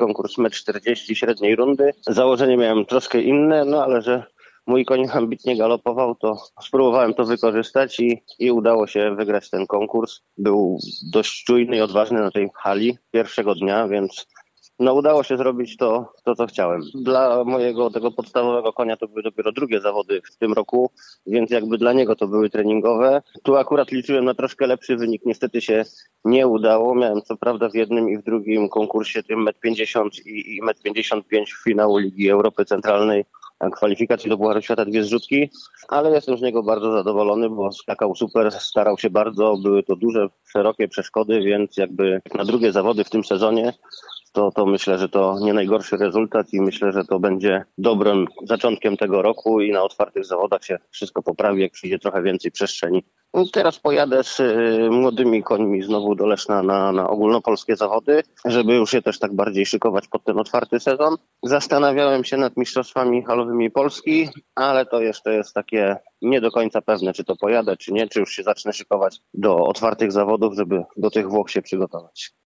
konkurs metr 40 średniej rundy. Założenie miałem troszkę inne, no ale że mój koń ambitnie galopował, to spróbowałem to wykorzystać i, i udało się wygrać ten konkurs. Był dość czujny i odważny na tej hali pierwszego dnia, więc no udało się zrobić to, to, co chciałem. Dla mojego tego podstawowego konia to były dopiero drugie zawody w tym roku, więc jakby dla niego to były treningowe. Tu akurat liczyłem na troszkę lepszy wynik, niestety się nie udało. Miałem co prawda w jednym i w drugim konkursie tym 1,50 m i, i 1,55 m w finału Ligi Europy Centralnej kwalifikacji do Pucharu Świata dwie zrzutki, ale jestem z niego bardzo zadowolony, bo skakał super, starał się bardzo, były to duże, szerokie przeszkody, więc jakby na drugie zawody w tym sezonie to, to myślę, że to nie najgorszy rezultat i myślę, że to będzie dobrym zaczątkiem tego roku i na otwartych zawodach się wszystko poprawi, jak przyjdzie trochę więcej przestrzeni. No teraz pojadę z y, młodymi końmi znowu do Leszna na, na ogólnopolskie zawody, żeby już się też tak bardziej szykować pod ten otwarty sezon. Zastanawiałem się nad mistrzostwami halowymi Polski, ale to jeszcze jest takie nie do końca pewne, czy to pojadę, czy nie, czy już się zacznę szykować do otwartych zawodów, żeby do tych Włoch się przygotować.